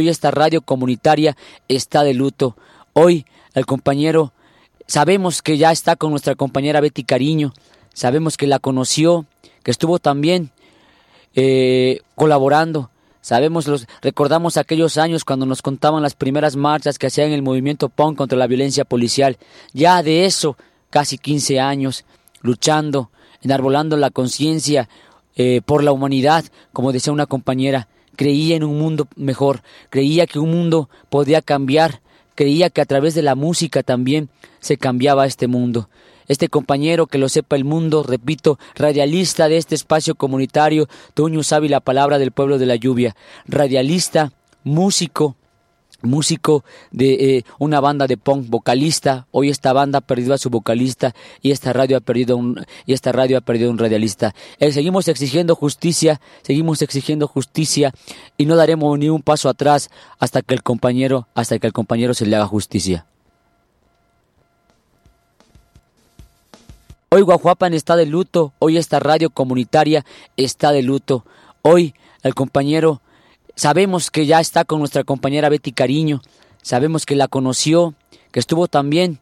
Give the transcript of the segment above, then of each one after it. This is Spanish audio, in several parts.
Hoy esta radio comunitaria está de luto. Hoy el compañero, sabemos que ya está con nuestra compañera Betty Cariño, sabemos que la conoció, que estuvo también eh, colaborando. Sabemos, los, recordamos aquellos años cuando nos contaban las primeras marchas que hacían el movimiento PON contra la violencia policial. Ya de eso, casi 15 años, luchando, enarbolando la conciencia eh, por la humanidad, como decía una compañera. Creía en un mundo mejor, creía que un mundo podía cambiar, creía que a través de la música también se cambiaba este mundo. Este compañero que lo sepa el mundo, repito, radialista de este espacio comunitario, Toño sabe la palabra del pueblo de la lluvia, radialista, músico, músico de eh, una banda de punk, vocalista. Hoy esta banda ha perdido a su vocalista y esta radio ha perdido un y esta radio ha perdido un radialista. Eh, seguimos exigiendo justicia, seguimos exigiendo justicia y no daremos ni un paso atrás hasta que el compañero, hasta que el compañero se le haga justicia. Hoy Guajuapan está de luto, hoy esta radio comunitaria está de luto. Hoy el compañero, sabemos que ya está con nuestra compañera Betty Cariño, sabemos que la conoció, que estuvo también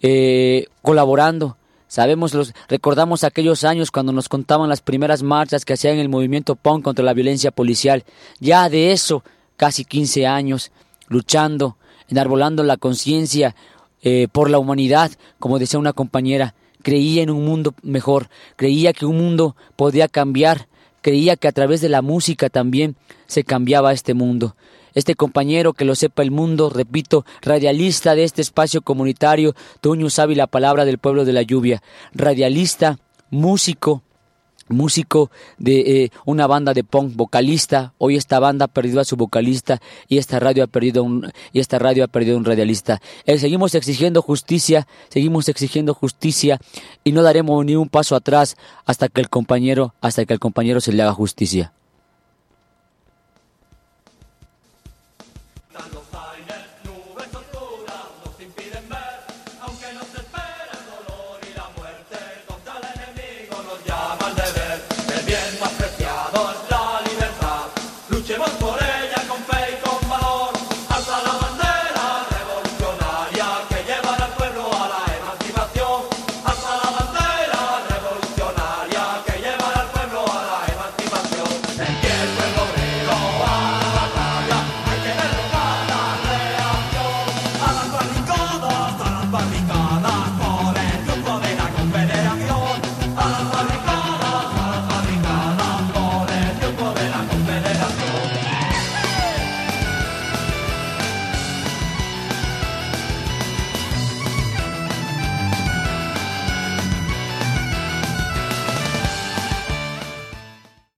eh, colaborando. Sabemos, los, recordamos aquellos años cuando nos contaban las primeras marchas que hacían el movimiento PON contra la violencia policial. Ya de eso, casi 15 años, luchando, enarbolando la conciencia eh, por la humanidad, como decía una compañera creía en un mundo mejor, creía que un mundo podía cambiar, creía que a través de la música también se cambiaba este mundo. Este compañero que lo sepa el mundo, repito, radialista de este espacio comunitario, Toño sabe la palabra del pueblo de la lluvia, radialista, músico, músico de eh, una banda de punk, vocalista. Hoy esta banda ha perdido a su vocalista y esta radio ha perdido un y esta radio ha perdido un radialista. Eh, seguimos exigiendo justicia, seguimos exigiendo justicia y no daremos ni un paso atrás hasta que el compañero, hasta que el compañero se le haga justicia. Allah.